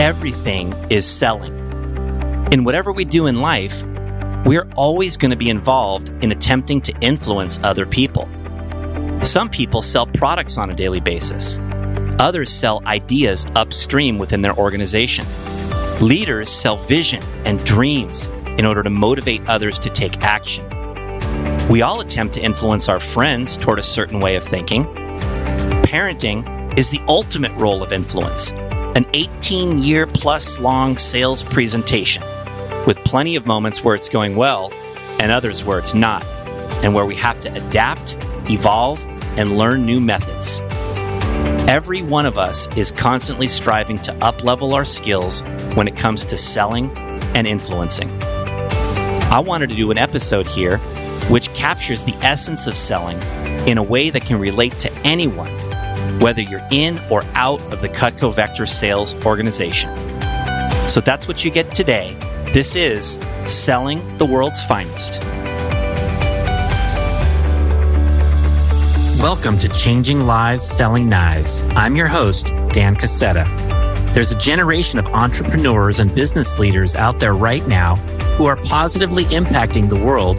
Everything is selling. In whatever we do in life, we're always going to be involved in attempting to influence other people. Some people sell products on a daily basis. Others sell ideas upstream within their organization. Leaders sell vision and dreams in order to motivate others to take action. We all attempt to influence our friends toward a certain way of thinking. Parenting is the ultimate role of influence, an 18 year plus long sales presentation with plenty of moments where it's going well and others where it's not, and where we have to adapt, evolve, and learn new methods. Every one of us is constantly striving to uplevel our skills when it comes to selling and influencing. I wanted to do an episode here which captures the essence of selling in a way that can relate to anyone, whether you're in or out of the Cutco Vector sales organization. So that's what you get today this is Selling the World's Finest. Welcome to Changing Lives Selling Knives. I'm your host, Dan Casetta. There's a generation of entrepreneurs and business leaders out there right now who are positively impacting the world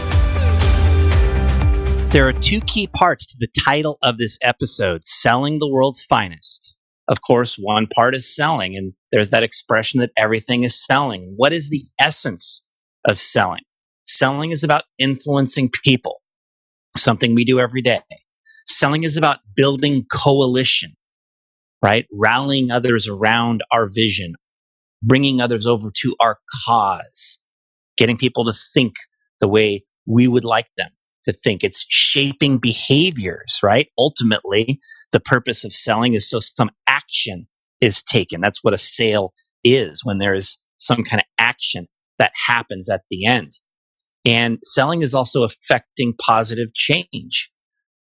There are two key parts to the title of this episode Selling the World's Finest. Of course, one part is selling, and there's that expression that everything is selling. What is the essence of selling? Selling is about influencing people, something we do every day. Selling is about building coalition, right? Rallying others around our vision, bringing others over to our cause, getting people to think the way we would like them to think. It's shaping behaviors, right? Ultimately, the purpose of selling is so some action is taken. That's what a sale is when there is some kind of action that happens at the end. And selling is also affecting positive change,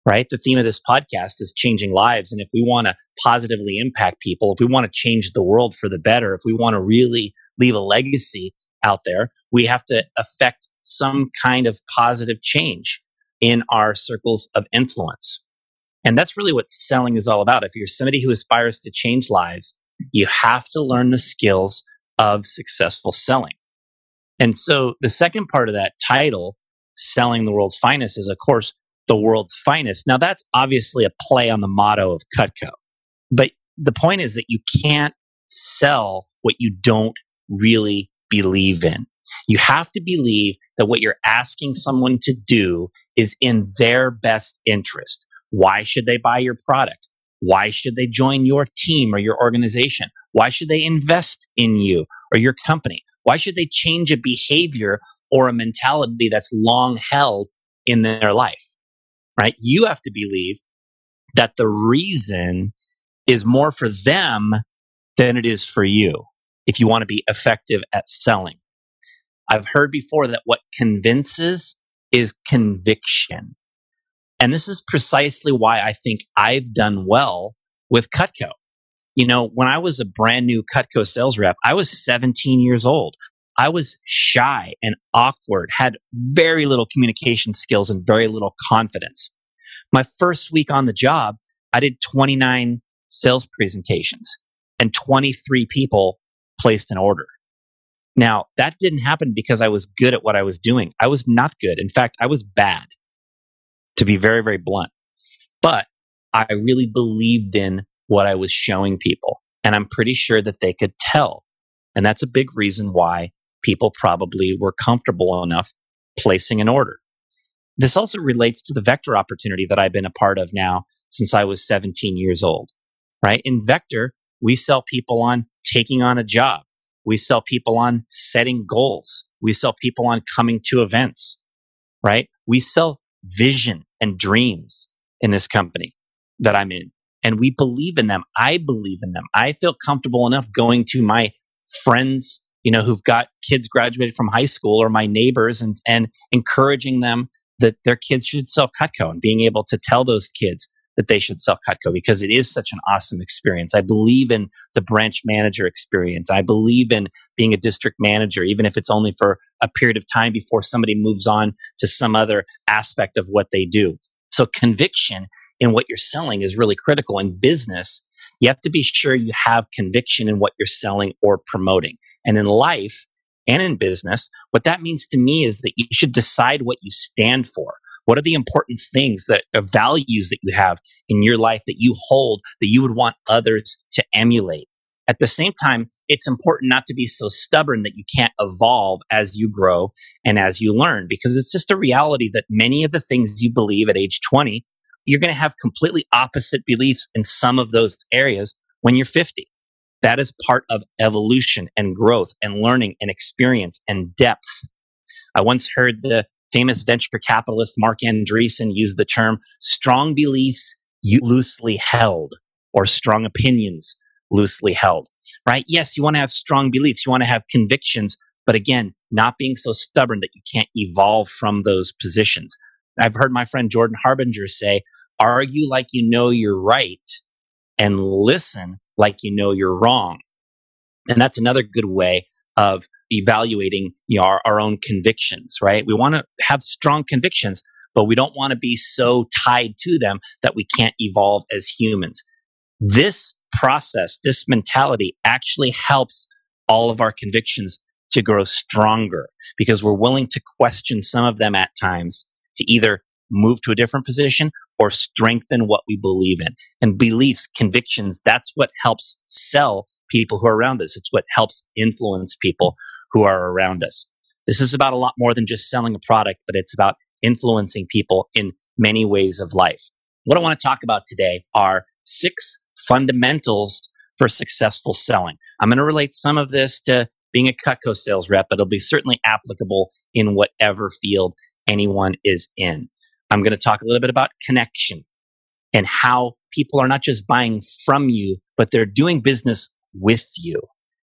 right? The theme of this podcast is changing lives. And if we want to positively impact people, if we want to change the world for the better, if we want to really leave a legacy out there, we have to affect some kind of positive change in our circles of influence. And that's really what selling is all about. If you're somebody who aspires to change lives, you have to learn the skills of successful selling. And so the second part of that title, Selling the World's Finest, is of course the world's finest. Now that's obviously a play on the motto of Cutco. But the point is that you can't sell what you don't really believe in. You have to believe that what you're asking someone to do is in their best interest. Why should they buy your product? Why should they join your team or your organization? Why should they invest in you or your company? Why should they change a behavior or a mentality that's long held in their life? Right? You have to believe that the reason is more for them than it is for you if you want to be effective at selling. I've heard before that what convinces is conviction. And this is precisely why I think I've done well with Cutco. You know, when I was a brand new Cutco sales rep, I was 17 years old. I was shy and awkward, had very little communication skills and very little confidence. My first week on the job, I did 29 sales presentations and 23 people placed an order. Now, that didn't happen because I was good at what I was doing. I was not good. In fact, I was bad, to be very, very blunt. But I really believed in what I was showing people. And I'm pretty sure that they could tell. And that's a big reason why people probably were comfortable enough placing an order. This also relates to the Vector opportunity that I've been a part of now since I was 17 years old, right? In Vector, we sell people on taking on a job. We sell people on setting goals. We sell people on coming to events, right? We sell vision and dreams in this company that I'm in. And we believe in them. I believe in them. I feel comfortable enough going to my friends, you know, who've got kids graduated from high school or my neighbors and, and encouraging them that their kids should sell Cutco and being able to tell those kids that they should sell Cutco because it is such an awesome experience. I believe in the branch manager experience. I believe in being a district manager, even if it's only for a period of time before somebody moves on to some other aspect of what they do. So conviction in what you're selling is really critical in business. You have to be sure you have conviction in what you're selling or promoting. And in life and in business, what that means to me is that you should decide what you stand for. What are the important things that are values that you have in your life that you hold that you would want others to emulate? At the same time, it's important not to be so stubborn that you can't evolve as you grow and as you learn, because it's just a reality that many of the things you believe at age 20, you're going to have completely opposite beliefs in some of those areas when you're 50. That is part of evolution and growth and learning and experience and depth. I once heard the famous venture capitalist Marc Andreessen used the term strong beliefs loosely held or strong opinions loosely held, right? Yes, you want to have strong beliefs. You want to have convictions, but again, not being so stubborn that you can't evolve from those positions. I've heard my friend Jordan Harbinger say, argue like you know you're right and listen like you know you're wrong. And that's another good way of evaluating you know, our, our own convictions, right? We want to have strong convictions, but we don't want to be so tied to them that we can't evolve as humans. This process, this mentality actually helps all of our convictions to grow stronger because we're willing to question some of them at times to either move to a different position or strengthen what we believe in. And beliefs, convictions, that's what helps sell people who are around us. It's what helps influence people who are around us. This is about a lot more than just selling a product, but it's about influencing people in many ways of life. What I want to talk about today are six fundamentals for successful selling. I'm going to relate some of this to being a Cutco sales rep, but it'll be certainly applicable in whatever field anyone is in. I'm going to talk a little bit about connection and how people are not just buying from you, but they're doing business with you.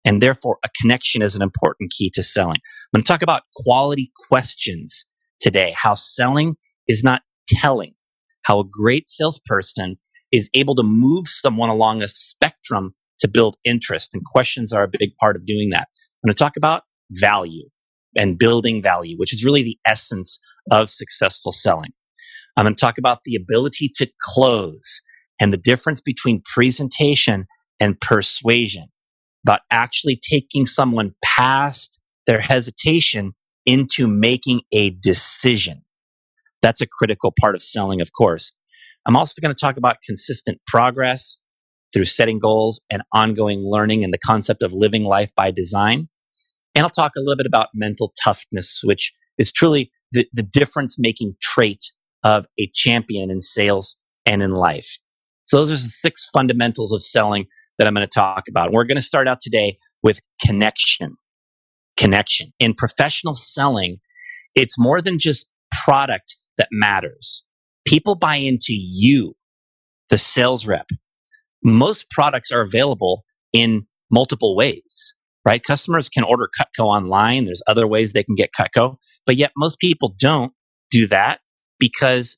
And therefore, a connection is an important key to selling. I'm going to talk about quality questions today, how selling is not telling, how a great salesperson is able to move someone along a spectrum to build interest. And questions are a big part of doing that. I'm going to talk about value and building value, which is really the essence of successful selling. I'm going to talk about the ability to close and the difference between presentation and persuasion, about actually taking someone past their hesitation into making a decision. That's a critical part of selling, of course. I'm also going to talk about consistent progress through setting goals and ongoing learning and the concept of living life by design. And I'll talk a little bit about mental toughness, which is truly the, the difference making trait of a champion in sales and in life. So those are the six fundamentals of selling that I'm going to talk about. We're going to start out today with connection. Connection. In professional selling, it's more than just product that matters. People buy into you, the sales rep. Most products are available in multiple ways, right? Customers can order Cutco online. There's other ways they can get Cutco, but yet most people don't do that because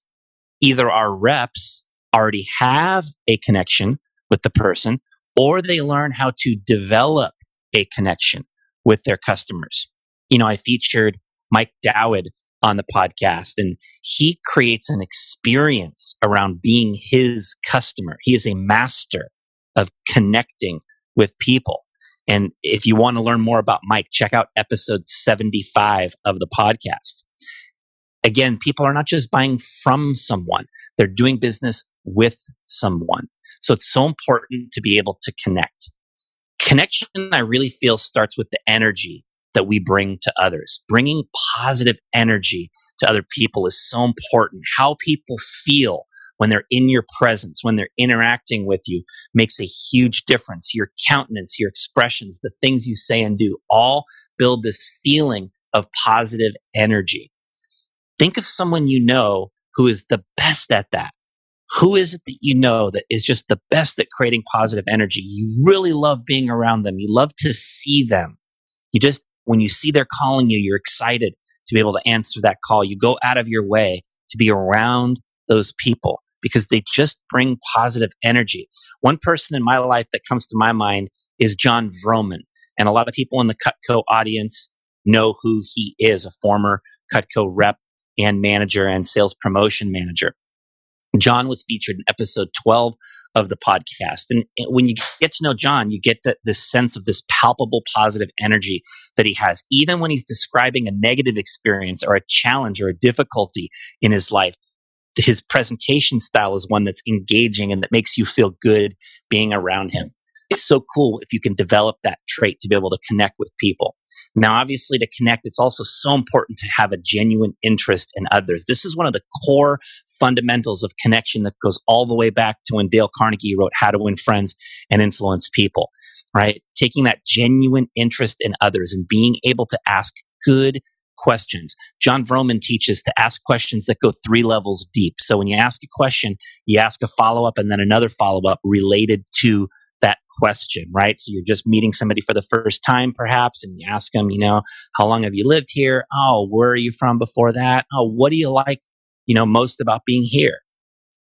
either our reps already have a connection with the person or they learn how to develop a connection with their customers. You know, I featured Mike Dowd on the podcast and he creates an experience around being his customer. He is a master of connecting with people. And if you want to learn more about Mike, check out episode 75 of the podcast. Again, people are not just buying from someone, they're doing business with someone. So it's so important to be able to connect. Connection, I really feel, starts with the energy that we bring to others. Bringing positive energy to other people is so important. How people feel when they're in your presence, when they're interacting with you, makes a huge difference. Your countenance, your expressions, the things you say and do all build this feeling of positive energy. Think of someone you know who is the best at that. Who is it that you know that is just the best at creating positive energy? You really love being around them. You love to see them. You just, when you see they're calling you, you're excited to be able to answer that call. You go out of your way to be around those people because they just bring positive energy. One person in my life that comes to my mind is Jon Vroman. And a lot of people in the Cutco audience know who he is, a former Cutco rep and manager and sales promotion manager. Jon was featured in episode 12 of the podcast. And when you get to know Jon, you get the, this sense of this palpable positive energy that he has. Even when he's describing a negative experience or a challenge or a difficulty in his life, his presentation style is one that's engaging and that makes you feel good being around him. It's so cool if you can develop that trait to be able to connect with people. Now, obviously, to connect, it's also so important to have a genuine interest in others. This is one of the core fundamentals of connection that goes all the way back to when Dale Carnegie wrote How to Win Friends and Influence People, right? Taking that genuine interest in others and being able to ask good questions. Jon Vroman teaches to ask questions that go three levels deep. So when you ask a question, you ask a follow up and then another follow up related to that question, right? So you're just meeting somebody for the first time, perhaps, and you ask them, you know, how long have you lived here? Oh, where are you from before that? Oh, what do you like, you know, most about being here?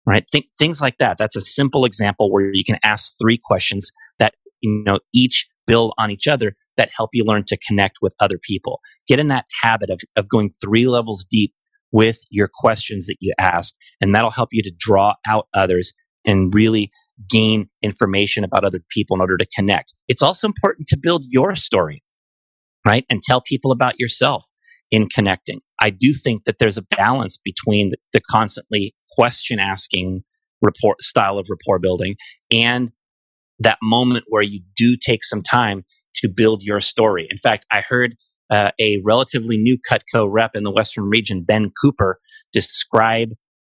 Right? Think things like that. That's a simple example where you can ask three questions that, you know, each build on each other that help you learn to connect with other people. Get in that habit of, of going three levels deep with your questions that you ask, and that'll help you to draw out others and really gain information about other people in order to connect. It's also important to build your story, right? And tell people about yourself in connecting. I do think that there's a balance between the, constantly question asking report style of rapport building and that moment where you do take some time to build your story. In fact, I heard uh, a relatively new Cutco rep in the Western region, Ben Cooper, describe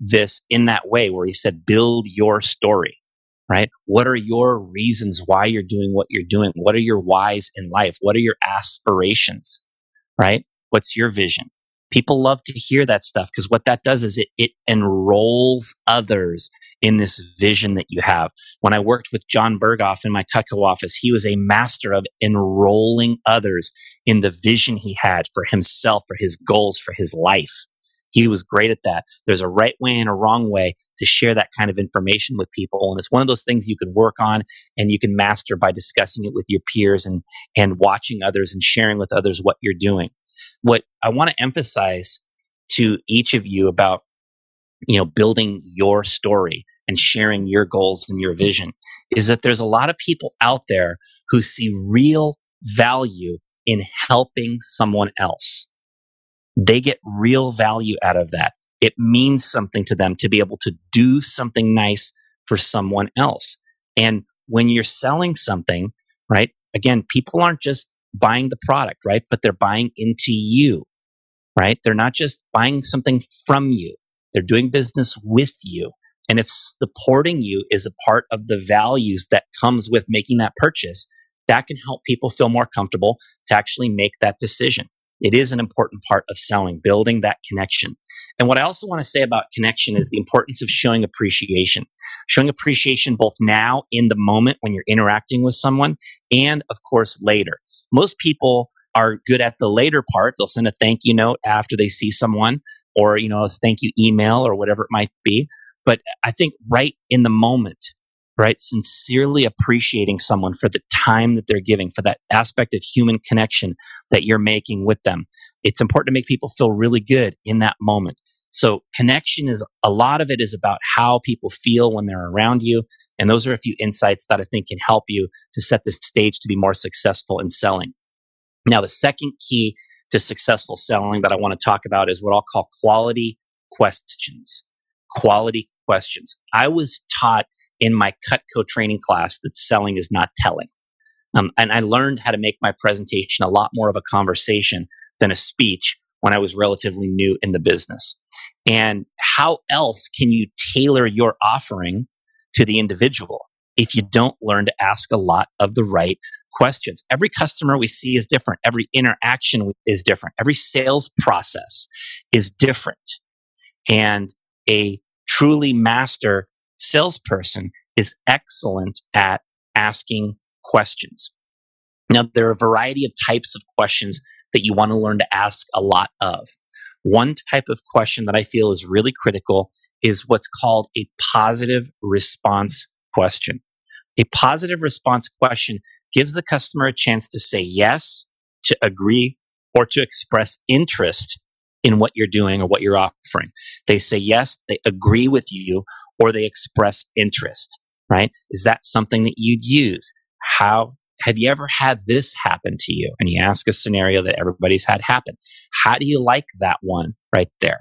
this in that way where he said, build your story, right? What are your reasons why you're doing what you're doing? What are your whys in life? What are your aspirations, right? What's your vision? People love to hear that stuff because what that does is it, it enrolls others in this vision that you have. When I worked with John Berghoff in my Cutco office, he was a master of enrolling others in the vision he had for himself, for his goals, for his life. He was great at that. There's a right way and a wrong way to share that kind of information with people. And it's one of those things you can work on and you can master by discussing it with your peers and, and watching others and sharing with others what you're doing. What I want to emphasize to each of you about, you know, building your story and sharing your goals and your vision is that there's a lot of people out there who see real value in helping someone else. They get real value out of that. It means something to them to be able to do something nice for someone else. And when you're selling something, right? Again, people aren't just buying the product, right? But they're buying into you, right? They're not just buying something from you. They're doing business with you. And if supporting you is a part of the values that comes with making that purchase, that can help people feel more comfortable to actually make that decision. It is an important part of selling, building that connection. And what I also want to say about connection is the importance of showing appreciation. Showing appreciation both now in the moment when you're interacting with someone and of course later. Most people are good at the later part. They'll send a thank you note after they see someone or, you know, a thank you email or whatever it might be. But I think right in the moment, right, sincerely appreciating someone for the time that they're giving, for that aspect of human connection that you're making with them. It's important to make people feel really good in that moment. So connection is a lot of it is about how people feel when they're around you. And those are a few insights that I think can help you to set the stage to be more successful in selling. Now, the second key to successful selling that I want to talk about is what I'll call quality questions. Quality questions. I was taught in my Cutco training class that selling is not telling, Um, and I learned how to make my presentation a lot more of a conversation than a speech when I was relatively new in the business. And how else can you tailor your offering to the individual if you don't learn to ask a lot of the right questions? Every customer we see is different. Every interaction is different. Every sales process is different. And a truly master salesperson is excellent at asking questions. Now, there are a variety of types of questions that you want to learn to ask a lot of. One type of question that I feel is really critical is what's called a positive response question. A positive response question gives the customer a chance to say yes, to agree, or to express interest in what you're doing or what you're offering. They say yes, they agree with you, or they express interest, right? Is that something that you'd use? How have you ever had this happen to you? And you ask a scenario that everybody's had happen. How do you like that one right there?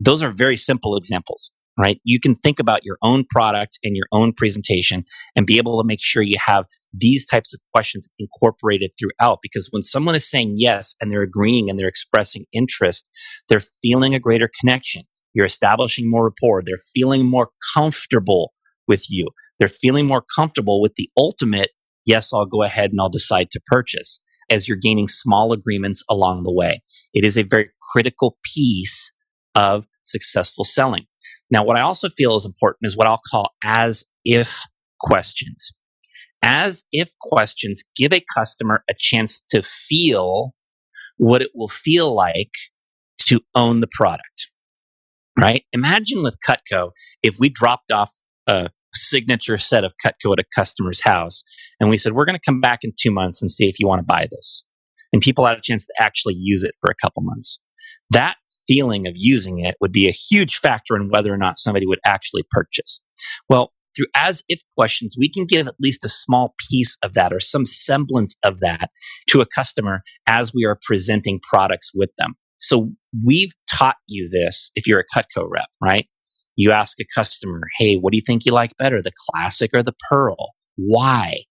Those are very simple examples, right? You can think about your own product and your own presentation and be able to make sure you have these types of questions incorporated throughout because when someone is saying yes and they're agreeing and they're expressing interest, they're feeling a greater connection. You're establishing more rapport. They're feeling more comfortable with you. They're feeling more comfortable with the ultimate yes, I'll go ahead and I'll decide to purchase as you're gaining small agreements along the way. It is a very critical piece of successful selling. Now, what I also feel is important is what I'll call as if questions. As if questions give a customer a chance to feel what it will feel like to own the product. Right? Imagine with Cutco, if we dropped off a signature set of Cutco at a customer's house. And we said, we're going to come back in two months and see if you want to buy this. And people had a chance to actually use it for a couple months. That feeling of using it would be a huge factor in whether or not somebody would actually purchase. Well, through as if questions, we can give at least a small piece of that or some semblance of that to a customer as we are presenting products with them. So we've taught you this if you're a Cutco rep, right? You ask a customer, hey, what do you think you like better, the classic or the pearl? Why?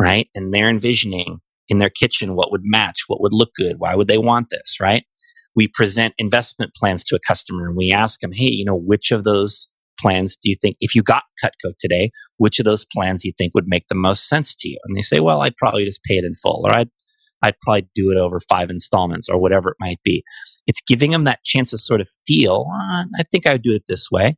Right? And they're envisioning in their kitchen what would match, what would look good, why would they want this, right? We present investment plans to a customer and we ask them, hey, you know, which of those plans do you think, if you got Cutco today, which of those plans you think would make the most sense to you? And they say, well, I'd probably just pay it in full, or I'd, I'd probably do it over five installments, or whatever it might be. It's giving them that chance to sort of feel, uh, I think I would do it this way.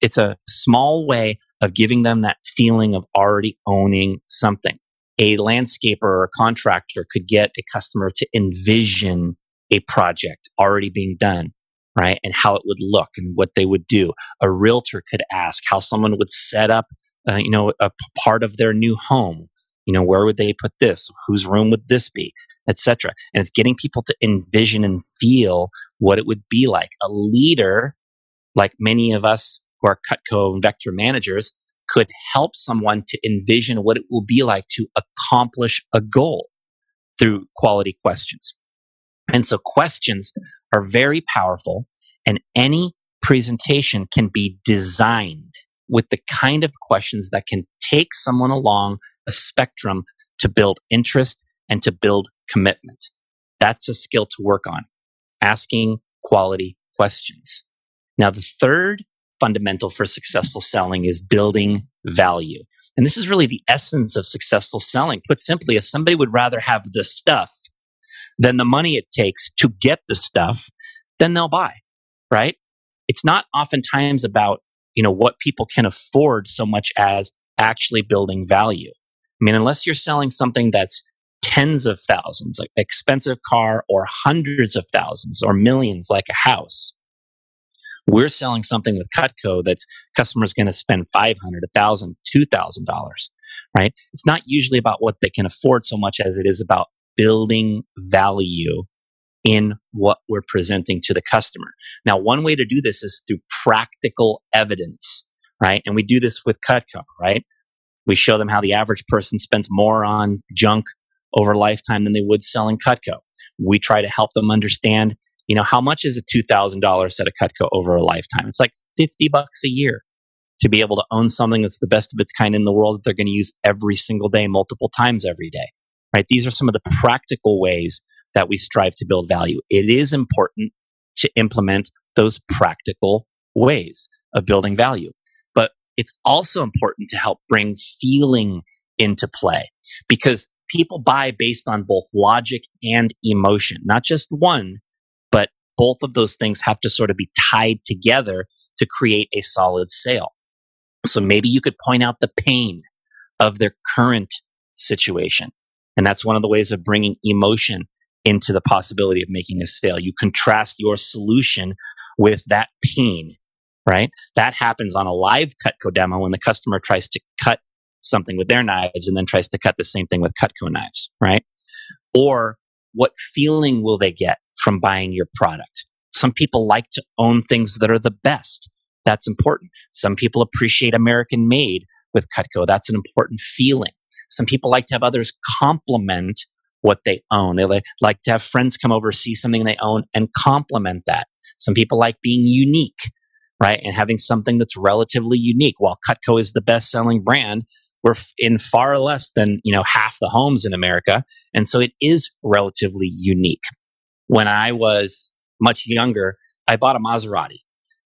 It's a small way of giving them that feeling of already owning something. A landscaper or a contractor could get a customer to envision a project already being done, right? And how it would look and what they would do. A realtor could ask how someone would set up, uh, you know, a part of their new home. You know, where would they put this? Whose room would this be? etc. And it's getting people to envision and feel what it would be like. A leader, like many of us who are Cutco and Vector managers, could help someone to envision what it will be like to accomplish a goal through quality questions. And so questions are very powerful and any presentation can be designed with the kind of questions that can take someone along a spectrum to build interest and to build commitment. That's a skill to work on, asking quality questions. Now, the third fundamental for successful selling is building value. And this is really the essence of successful selling. Put simply, if somebody would rather have the stuff than the money it takes to get the stuff, then they'll buy, right? It's not oftentimes about, you know, what people can afford so much as actually building value. I mean, unless you're selling something that's tens of thousands, like expensive car, or hundreds of thousands or millions, like a house. We're selling something with Cutco that's customers going to spend five hundred, a thousand, two thousand dollars, right? It's not usually about what they can afford so much as it is about building value in what we're presenting to the customer. Now, one way to do this is through practical evidence, right? And we do this with Cutco, right? We show them how the average person spends more on junk over lifetime than they would selling Cutco. We try to help them understand, you know, how much is a $2,000 set of Cutco over a lifetime? It's like 50 bucks a year. to be able to own something that's the best of its kind in the world that they're going to use every single day, multiple times every day. Right? These are some of the practical ways that we strive to build value. It is important to implement those practical ways of building value. It's also important to help bring feeling into play because people buy based on both logic and emotion, not just one, but both of those things have to sort of be tied together to create a solid sale. So maybe you could point out the pain of their current situation. And that's one of the ways of bringing emotion into the possibility of making a sale. You contrast your solution with that pain, right? That happens on a live Cutco demo when the customer tries to cut something with their knives and then tries to cut the same thing with Cutco knives, right? Or what feeling will they get from buying your product? Some people like to own things that are the best. That's important. Some people appreciate American made with Cutco. That's an important feeling. Some people like to have others compliment what they own. They like, to have friends come over, see something they own, and compliment that. Some people like being unique, right? And having something that's relatively unique. While Cutco is the best selling brand, we're in far less than you know half the homes in America, and so it is relatively unique. When I was much younger, I bought a Maserati,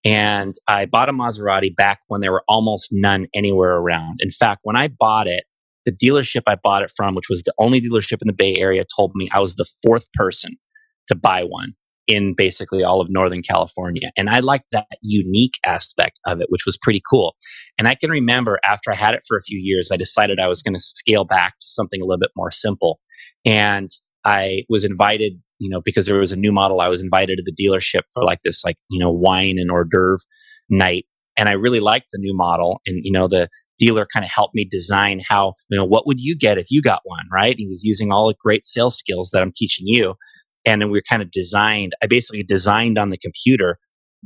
and I bought a Maserati back when there were almost none anywhere around. In fact, when I bought it, the dealership I bought it from, which was the only dealership in the Bay Area, told me I was the fourth person to buy one in basically all of Northern California. And I liked that unique aspect of it, which was pretty cool. And I can remember after I had it for a few years, I decided I was going to scale back to something a little bit more simple. And I was invited, you know, because there was a new model, I was invited to the dealership for like this, like, you know, wine and hors d'oeuvre night. And I really liked the new model. And, you know, the dealer kind of helped me design how, you know, what would you get if you got one, right? He was using all the great sales skills that I'm teaching you and then we were kind of designed i basically designed on the computer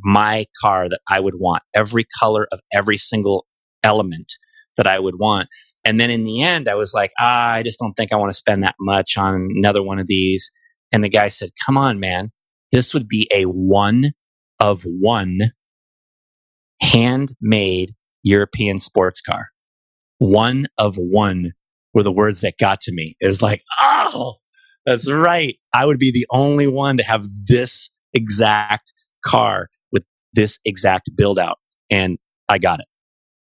my car that i would want every color of every single element that i would want. And then in the end i was like ah, i just don't think i want to spend that much on another one of these. And the guy said come on man. This would be a one of one handmade european sports car. One of one were the words that got to me. It was like oh that's right. I would be the only one to have this exact car with this exact build out. And I got it.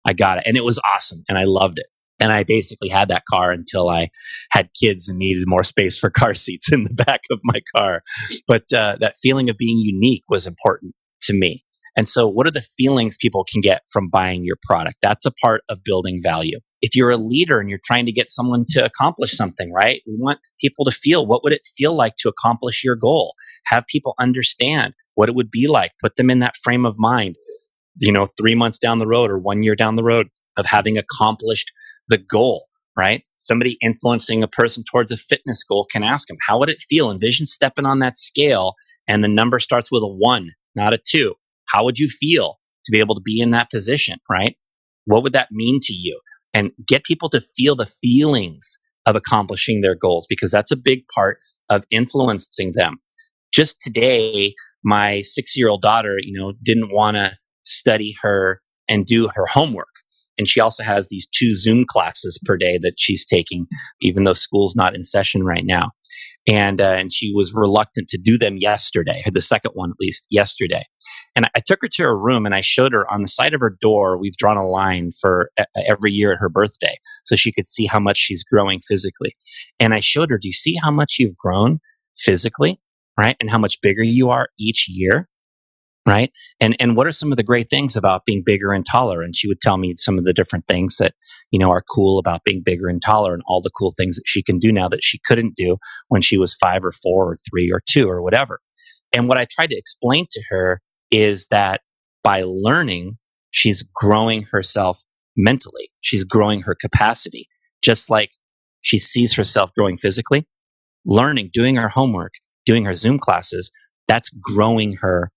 I got it. And it was awesome. And I loved it. And I basically had that car until I had kids and needed more space for car seats in the back of my car. But uh, that feeling of being unique was important to me. And so, what are the feelings people can get from buying your product? That's a part of building value. If you're a leader and you're trying to get someone to accomplish something, right? We want people to feel what would it feel like to accomplish your goal? Have people understand what it would be like, put them in that frame of mind, you know, three months down the road or one year down the road of having accomplished the goal right? Somebody influencing a person towards a fitness goal can ask them, how would it feel? Envision stepping on that scale and the number starts with a one, not a two. How would you feel to be able to be in that position, right? What would that mean to you? And get people to feel the feelings of accomplishing their goals because that's a big part of influencing them. Just today, my six year old daughter, you know, didn't want to study her and do her homework. And she also has these two Zoom classes per day that she's taking, even though school's not in session right now and uh, and she was reluctant to do them yesterday, the second one at least yesterday. And I, took her to her room and I showed her on the side of her door. We've drawn a line for uh, every year at her birthday, so she could see how much she's growing physically. And I showed her, "Do you see how much you've grown physically, right? And how much bigger you are each year." Right and and what are some of the great things about being bigger and taller and she would tell me some of the different things that you know, are cool about being bigger and taller and all the cool things that she can do now that she couldn't do when she was five or four or three or two or whatever. And what I tried to explain to her is that by learning, she's growing herself mentally. She's growing her capacity, just like she sees herself growing physically. Learning, doing her homework, doing her Zoom classes, that's growing her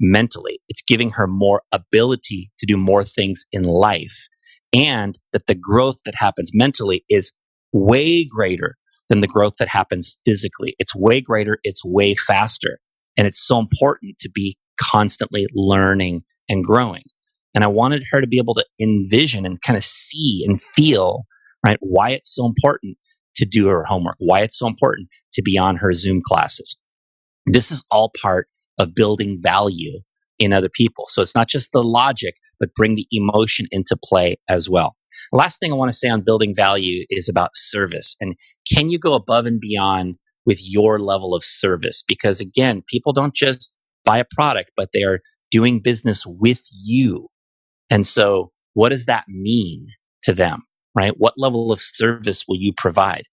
mentally. It's giving her more ability to do more things in life and that the growth that happens mentally is way greater than the growth that happens physically. It's way greater, it's way faster. And it's so important to be constantly learning and growing. And I wanted her to be able to envision and kind of see and feel, right, why it's so important to do her homework, why it's so important to be on her Zoom classes. This is all part of building value in other people. So it's not just the logic, but bring the emotion into play as well. Last thing I want to say on building value is about service. And can you go above and beyond with your level of service? Because again, people don't just buy a product, but they are doing business with you. And so what does that mean to them, right? What level of service will you provide?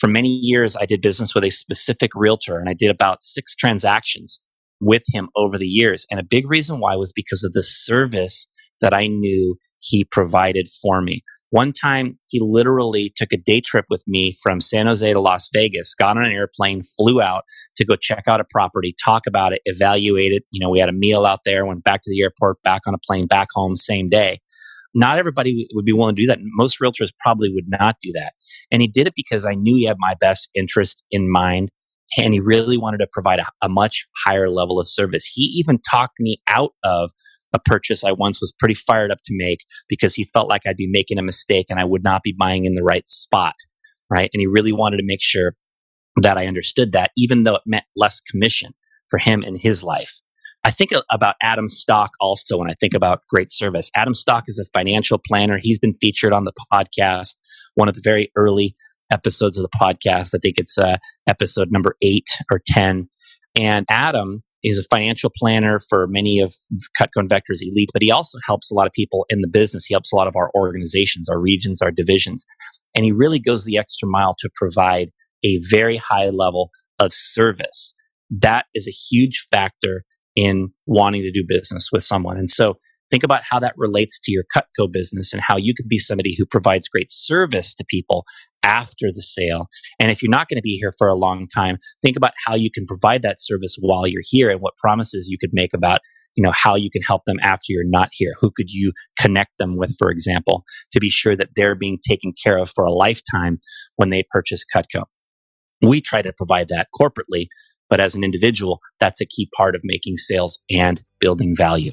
For many years, I did business with a specific realtor and I did about six transactions with him over the years. And a big reason why was because of the service that I knew he provided for me. One time, he literally took a day trip with me from San Jose to Las Vegas, got on an airplane, flew out to go check out a property, talk about it, evaluate it. You know, we had a meal out there, went back to the airport, back on a plane, back home, same day. Not everybody would be willing to do that. Most realtors probably would not do that. And he did it because I knew he had my best interest in mind and he really wanted to provide a, a, much higher level of service. He even talked me out of a purchase I once was pretty fired up to make because he felt like I'd be making a mistake and I would not be buying in the right spot. Right. And he really wanted to make sure that I understood that, even though it meant less commission for him in his life. I think about Adam Stock also when I think about great service. Adam Stock is a financial planner. He's been featured on the podcast, one of the very early episodes of the podcast. I think it's uh, episode number eight or 10. And Adam is a financial planner for many of Cutco and Vector's elite, but he also helps a lot of people in the business. He helps a lot of our organizations, our regions, our divisions. And he really goes the extra mile to provide a very high level of service. That is a huge factor in wanting to do business with someone. And so think about how that relates to your Cutco business and how you could be somebody who provides great service to people after the sale. And if you're not going to be here for a long time, think about how you can provide that service while you're here and what promises you could make about you know how you can help them after you're not here. Who could you connect them with for example to be sure that they're being taken care of for a lifetime when they purchase cutco? We try to provide that corporately but as an individual that's a key part of making sales and building value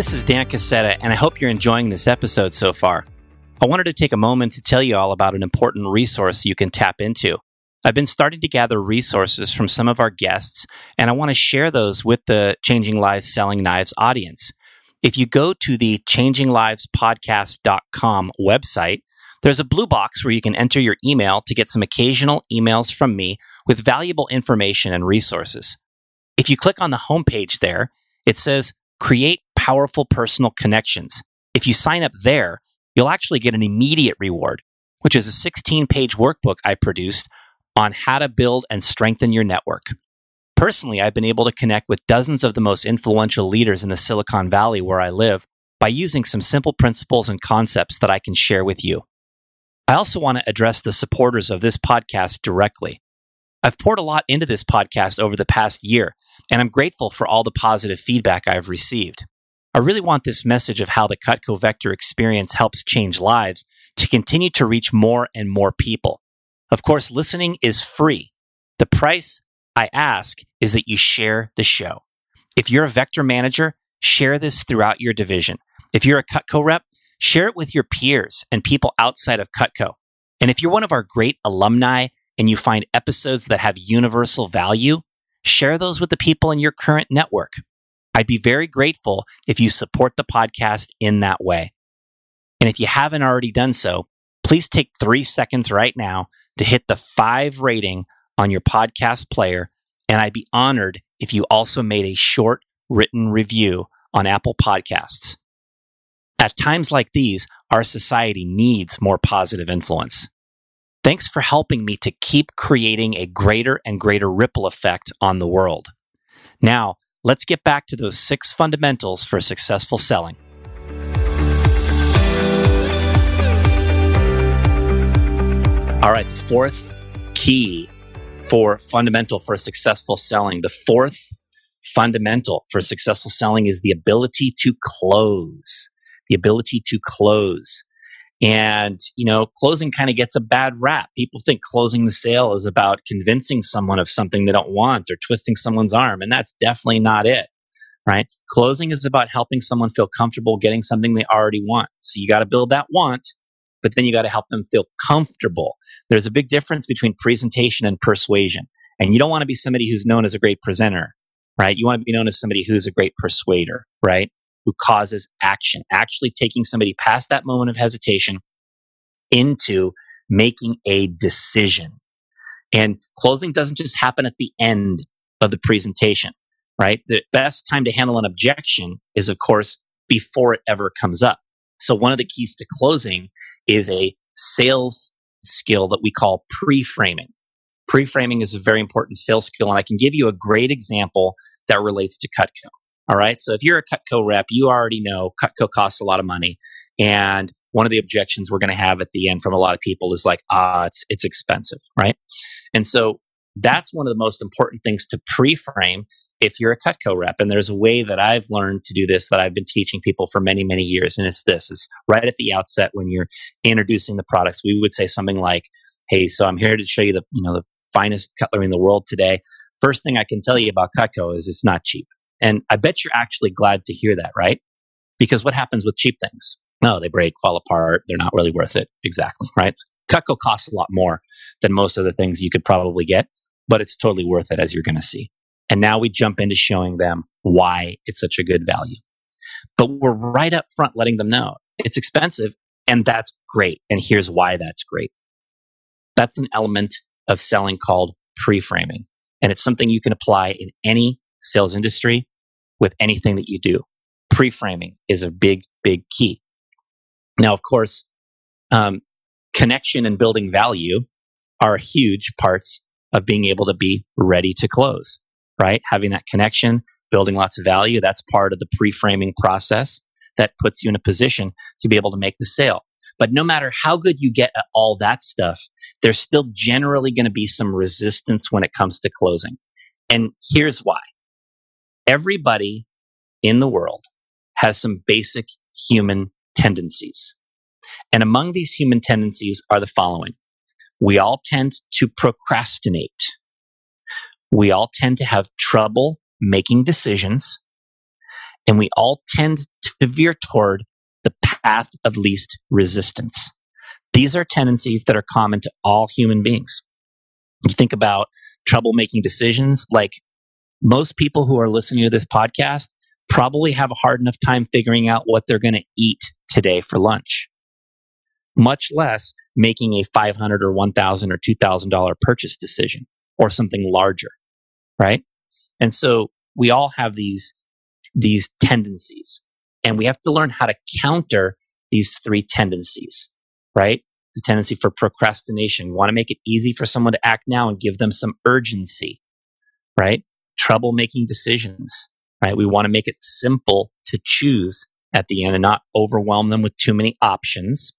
This is Dan Casetta, and I hope you're enjoying this episode so far. I wanted to take a moment to tell you all about an important resource you can tap into. I've been starting to gather resources from some of our guests, and I want to share those with the Changing Lives Selling Knives audience. If you go to the changinglivespodcast.com website, there's a blue box where you can enter your email to get some occasional emails from me with valuable information and resources. If you click on the homepage there, it says create powerful personal connections. If you sign up there, you'll actually get an immediate reward, which is a 16 page workbook I produced on how to build and strengthen your network. Personally, I've been able to connect with dozens of the most influential leaders in the Silicon Valley where I live by using some simple principles and concepts that I can share with you. I also want to address the supporters of this podcast directly. I've poured a lot into this podcast over the past year, and I'm grateful for all the positive feedback I've received. I really want this message of how the Cutco Vector experience helps change lives to continue to reach more and more people. Of course, listening is free. The price I ask is that you share the show. If you're a Vector manager, share this throughout your division. If you're a Cutco rep, share it with your peers and people outside of Cutco. And if you're one of our great alumni and you find episodes that have universal value, share those with the people in your current network. I'd be very grateful if you support the podcast in that way. And if you haven't already done so, please take three seconds right now to hit the five rating on your podcast player. And I'd be honored if you also made a short written review on Apple Podcasts. At times like these, our society needs more positive influence. Thanks for helping me to keep creating a greater and greater ripple effect on the world. Now, let's get back to those six fundamentals for successful selling. All right, the fourth key for fundamental for successful selling, the fourth fundamental for successful selling is the ability to close. The ability to close. And, you know, closing kind of gets a bad rap. People think closing the sale is about convincing someone of something they don't want or twisting someone's arm. And that's definitely not it, right? Closing is about helping someone feel comfortable getting something they already want. So you got to build that want, but then you got to help them feel comfortable. There's a big difference between presentation and persuasion. And you don't want to be somebody who's known as a great presenter, right? You want to be known as somebody who's a great persuader, right? Who causes action, actually taking somebody past that moment of hesitation into making a decision. And closing doesn't just happen at the end of the presentation, right? The best time to handle an objection is, of course, before it ever comes up. So, one of the keys to closing is a sales skill that we call pre framing. Pre framing is a very important sales skill, and I can give you a great example that relates to Cutco. All right. So if you're a Cutco rep, you already know Cutco costs a lot of money. And one of the objections we're going to have at the end from a lot of people is like, ah, it's, it's expensive. Right. And so that's one of the most important things to pre-frame if you're a Cutco rep. And there's a way that I've learned to do this that I've been teaching people for many, many years. And it's this is right at the outset when you're introducing the products, we would say something like, Hey, so I'm here to show you the, you know, the finest cutlery in the world today. First thing I can tell you about Cutco is it's not cheap. And I bet you're actually glad to hear that, right? Because what happens with cheap things? No, they break, fall apart. They're not really worth it. Exactly, right? Cutco costs a lot more than most of the things you could probably get, but it's totally worth it as you're going to see. And now we jump into showing them why it's such a good value. But we're right up front letting them know it's expensive and that's great. And here's why that's great. That's an element of selling called pre framing. And it's something you can apply in any sales industry with anything that you do. Pre framing is a big, big key. Now, of course, um, connection and building value are huge parts of being able to be ready to close, right? Having that connection, building lots of value, that's part of the pre framing process that puts you in a position to be able to make the sale. But no matter how good you get at all that stuff, there's still generally going to be some resistance when it comes to closing. And here's why everybody in the world has some basic human tendencies. And among these human tendencies are the following. We all tend to procrastinate. We all tend to have trouble making decisions. And we all tend to veer toward the path of least resistance. These are tendencies that are common to all human beings. You think about trouble making decisions like most people who are listening to this podcast probably have a hard enough time figuring out what they're going to eat today for lunch, much less making a 500 or 1000 or $2,000 purchase decision or something larger, right? And so we all have these, these tendencies and we have to learn how to counter these three tendencies, right? The tendency for procrastination. We want to make it easy for someone to act now and give them some urgency, right? Trouble making decisions, right? We want to make it simple to choose at the end and not overwhelm them with too many options,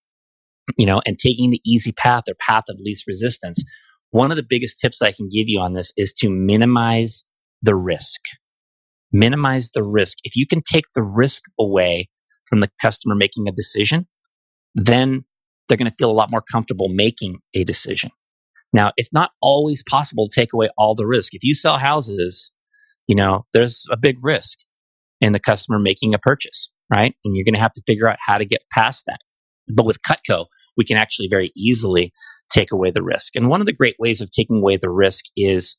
you know, and taking the easy path or path of least resistance. One of the biggest tips I can give you on this is to minimize the risk. Minimize the risk. If you can take the risk away from the customer making a decision, then they're going to feel a lot more comfortable making a decision. Now, it's not always possible to take away all the risk. If you sell houses, you know, there's a big risk in the customer making a purchase, right? And you're going to have to figure out how to get past that. But with Cutco, we can actually very easily take away the risk. And one of the great ways of taking away the risk is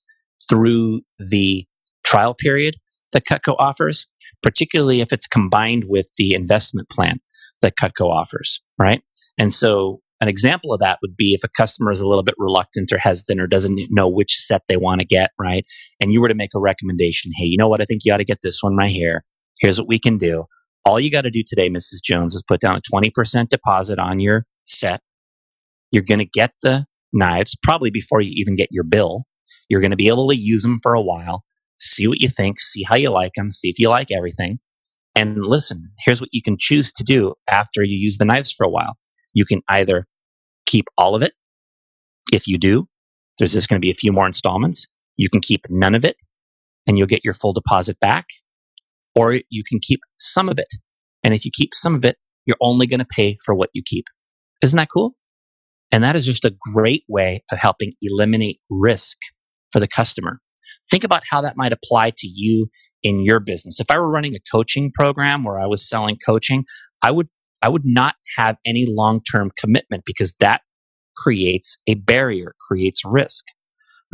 through the trial period that Cutco offers, particularly if it's combined with the investment plan that Cutco offers, right? And so an example of that would be if a customer is a little bit reluctant or hesitant or doesn't know which set they want to get, right? And you were to make a recommendation, hey, you know what? I think you ought to get this one right here. Here's what we can do. All you got to do today, Mrs. Jones, is put down a 20% deposit on your set. You're going to get the knives probably before you even get your bill. You're going to be able to use them for a while, see what you think, see how you like them, see if you like everything. And listen, here's what you can choose to do after you use the knives for a while. You can either keep all of it. If you do, there's just going to be a few more installments. You can keep none of it and you'll get your full deposit back. Or you can keep some of it. And if you keep some of it, you're only going to pay for what you keep. Isn't that cool? And that is just a great way of helping eliminate risk for the customer. Think about how that might apply to you in your business. If I were running a coaching program where I was selling coaching, I would I would not have any long-term commitment because that creates a barrier, creates risk.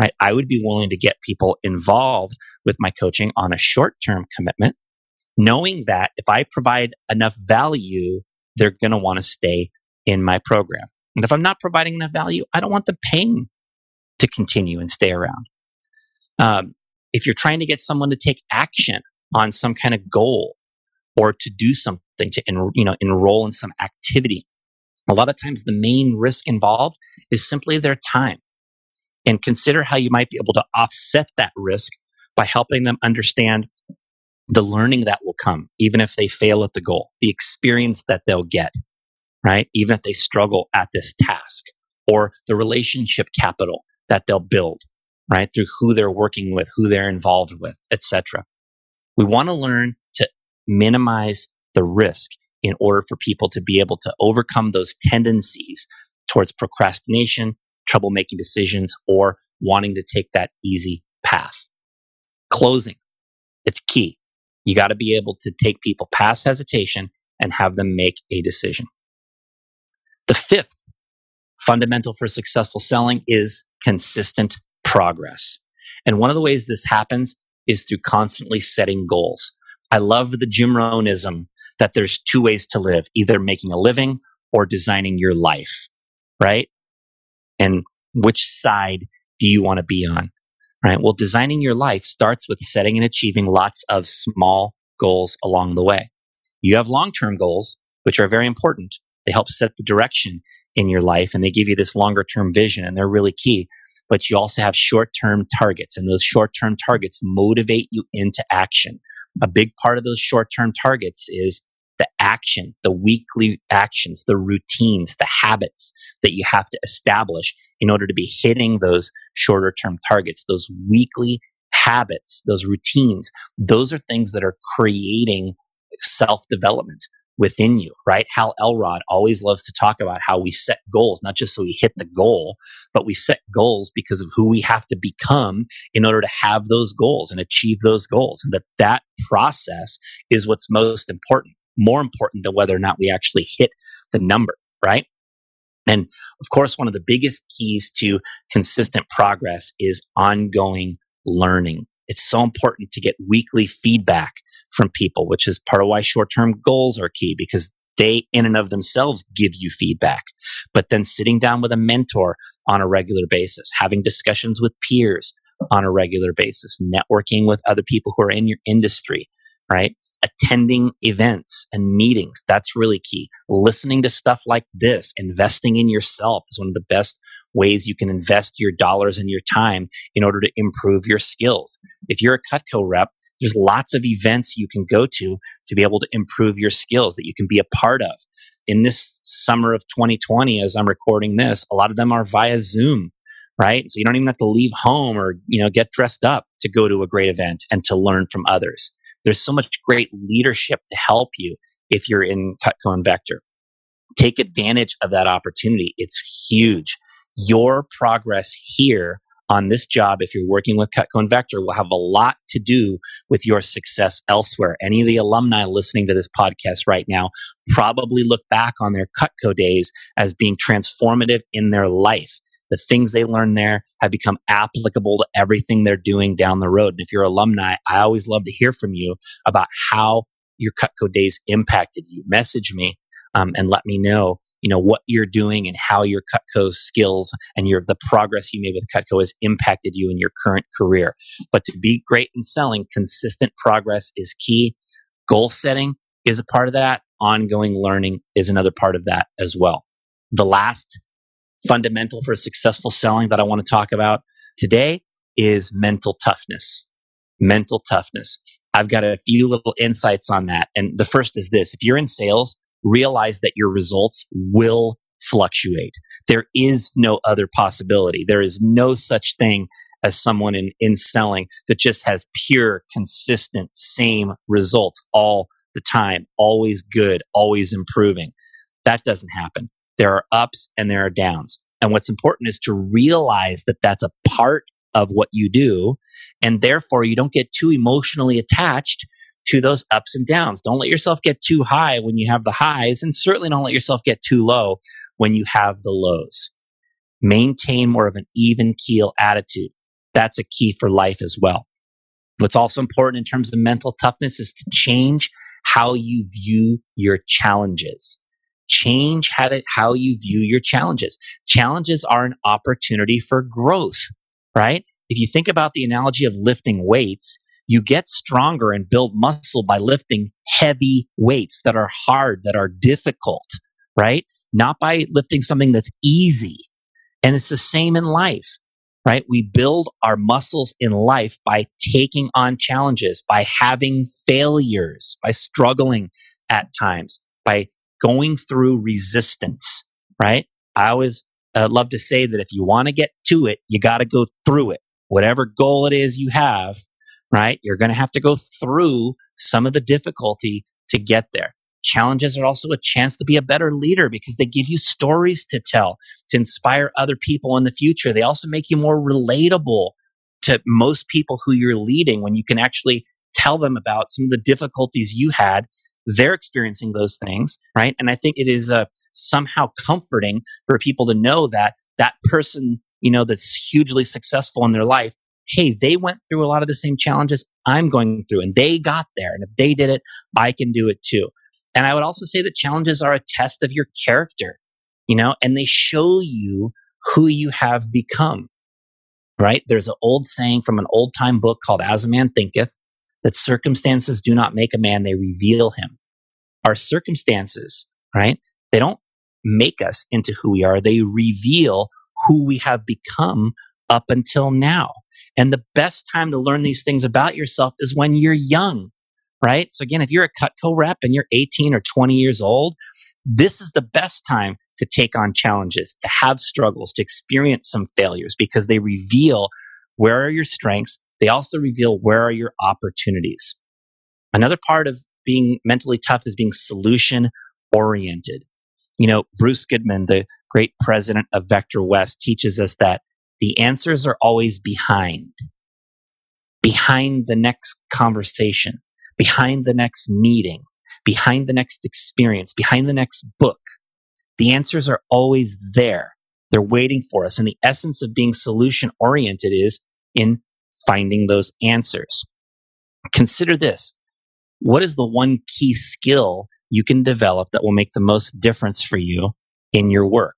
Right? I would be willing to get people involved with my coaching on a short-term commitment, knowing that if I provide enough value, they're going to want to stay in my program. And if I'm not providing enough value, I don't want the pain to continue and stay around. Um, if you're trying to get someone to take action on some kind of goal or to do something to en- you know enroll in some activity, a lot of times the main risk involved is simply their time. And consider how you might be able to offset that risk by helping them understand the learning that will come, even if they fail at the goal, the experience that they'll get, right? Even if they struggle at this task or the relationship capital that they'll build right? Through who they're working with, who they're involved with, etc. We want to learn to minimize the risk in order for people to be able to overcome those tendencies towards procrastination, trouble making decisions, or wanting to take that easy path. Closing. It's key. You got to be able to take people past hesitation and have them make a decision. The fifth fundamental for successful selling is consistent progress. And one of the ways this happens is through constantly setting goals. I love the Jim Rohnism that there's two ways to live, either making a living or designing your life, right? And which side do you want to be on? Right. Well, designing your life starts with setting and achieving lots of small goals along the way. You have long term goals, which are very important. They help set the direction in your life and they give you this longer term vision and they're really key but you also have short term targets and those short term targets motivate you into action. A big part of those short term targets is the action, the weekly actions, the routines, the habits that you have to establish in order to be hitting those shorter term targets, those weekly habits, those routines. Those are things that are creating self development within you, right? Hal Elrod always loves to talk about how we set goals, not just so we hit the goal, but we set goals because of who we have to become in order to have those goals and achieve those goals. And that that process is what's most important, more important than whether or not we actually hit the number, right? And of course, one of the biggest keys to consistent progress is ongoing learning. It's so important to get weekly feedback from people, which is part of why short term goals are key because they in and of themselves give you feedback. But then sitting down with a mentor on a regular basis, having discussions with peers on a regular basis, networking with other people who are in your industry, right? Attending events and meetings. That's really key. Listening to stuff like this, investing in yourself is one of the best ways you can invest your dollars and your time in order to improve your skills. If you're a Cutco rep, there's lots of events you can go to to be able to improve your skills that you can be a part of. In this summer of 2020, as I'm recording this, a lot of them are via Zoom, right? So you don't even have to leave home or, you know, get dressed up to go to a great event and to learn from others. There's so much great leadership to help you if you're in Cutco and Vector. Take advantage of that opportunity. It's huge. Your progress here on this job, if you're working with Cutco and Vector, will have a lot to do with your success elsewhere. Any of the alumni listening to this podcast right now probably look back on their Cutco days as being transformative in their life. The things they learned there have become applicable to everything they're doing down the road. And if you're alumni, I always love to hear from you about how your Cutco days impacted you. Message me um, and let me know you know what you're doing and how your Cutco skills and your the progress you made with Cutco has impacted you in your current career. But to be great in selling, consistent progress is key. Goal setting is a part of that. Ongoing learning is another part of that as well. The last fundamental for successful selling that I want to talk about today is mental toughness. Mental toughness. I've got a few little insights on that. And the first is this. If you're in sales, realize that your results will fluctuate. There is no other possibility. There is no such thing as someone in, in selling that just has pure, consistent, same results all the time, always good, always improving. That doesn't happen. There are ups and there are downs. And what's important is to realize that that's a part of what you do. And therefore, you don't get too emotionally attached to those ups and downs. Don't let yourself get too high when you have the highs, and certainly don't let yourself get too low when you have the lows. Maintain more of an even keel attitude. That's a key for life as well. What's also important in terms of mental toughness is to change how you view your challenges. Change how, to, how you view your challenges. Challenges are an opportunity for growth, right? If you think about the analogy of lifting weights, you get stronger and build muscle by lifting heavy weights that are hard, that are difficult, right? Not by lifting something that's easy. And it's the same in life, right? We build our muscles in life by taking on challenges, by having failures, by struggling at times, by going through resistance, right? I always uh, love to say that if you want to get to it, you got to go through it. Whatever goal it is you have, right? You're going to have to go through some of the difficulty to get there. Challenges are also a chance to be a better leader because they give you stories to tell, to inspire other people in the future. They also make you more relatable to most people who you're leading when you can actually tell them about some of the difficulties you had. They're experiencing those things, right? And I think it is uh, somehow comforting for people to know that that person, you know, that's hugely successful in their life hey, they went through a lot of the same challenges I'm going through and they got there. And if they did it, I can do it too. And I would also say that challenges are a test of your character, you know, and they show you who you have become, right? There's an old saying from an old time book called As a Man Thinketh that circumstances do not make a man, they reveal him. Our circumstances, right? They don't make us into who we are. They reveal who we have become up until now. And the best time to learn these things about yourself is when you're young, right? So again, if you're a Cutco rep and you're 18 or 20 years old, this is the best time to take on challenges, to have struggles, to experience some failures because they reveal where are your strengths. They also reveal where are your opportunities. Another part of being mentally tough is being solution oriented. You know, Bruce Goodman, the great president of Vector West, teaches us that the answers are always behind, behind the next conversation, behind the next meeting, behind the next experience, behind the next book. The answers are always there. They're waiting for us. And the essence of being solution oriented is in finding those answers. Consider this. What is the one key skill you can develop that will make the most difference for you in your work?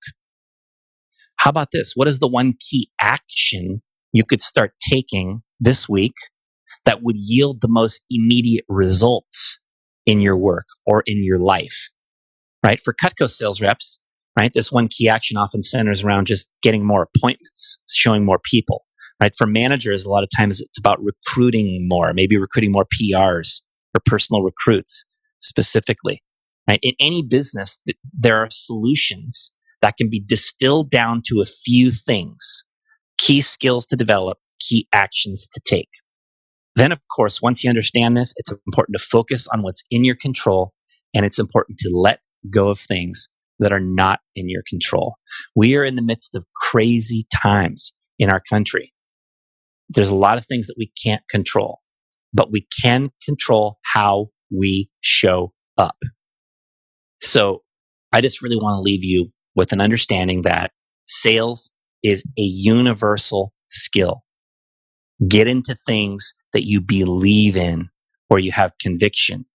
How about this? What is the one key action you could start taking this week that would yield the most immediate results in your work or in your life? Right? For Cutco sales reps, right? This one key action often centers around just getting more appointments, showing more people. Right? For managers, a lot of times it's about recruiting more, maybe recruiting more PRs or personal recruits specifically. Right? In any business, there are solutions that can be distilled down to a few things key skills to develop, key actions to take. Then, of course, once you understand this, it's important to focus on what's in your control and it's important to let go of things that are not in your control. We are in the midst of crazy times in our country. There's a lot of things that we can't control, but we can control how we show up. So I just really want to leave you with an understanding that sales is a universal skill. Get into things that you believe in or you have conviction.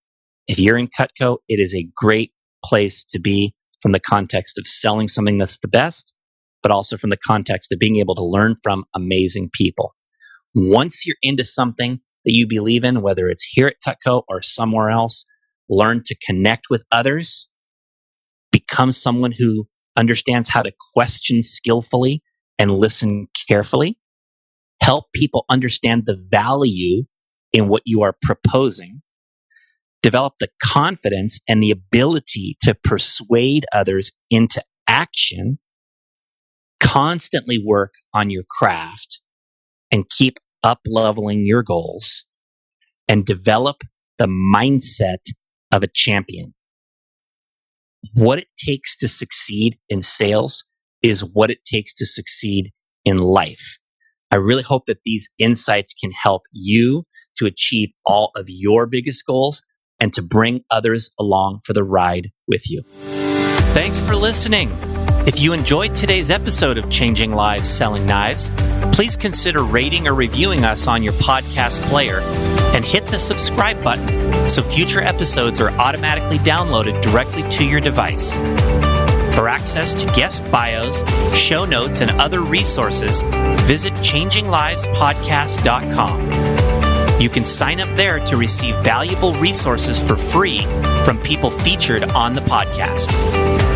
If you're in Cutco, it is a great place to be from the context of selling something that's the best, but also from the context of being able to learn from amazing people. Once you're into something that you believe in, whether it's here at Cutco or somewhere else, learn to connect with others, become someone who understands how to question skillfully and listen carefully, help people understand the value in what you are proposing, develop the confidence and the ability to persuade others into action, constantly work on your craft and keep up leveling your goals and develop the mindset of a champion what it takes to succeed in sales is what it takes to succeed in life. I really hope that these insights can help you to achieve all of your biggest goals and to bring others along for the ride with you. Thanks for listening. If you enjoyed today's episode of Changing Lives Selling Knives, please consider rating or reviewing us on your podcast player and hit the subscribe button so future episodes are automatically downloaded directly to your device. For access to guest bios, show notes, and other resources, visit changinglivespodcast.com. You can sign up there to receive valuable resources for free from people featured on the podcast.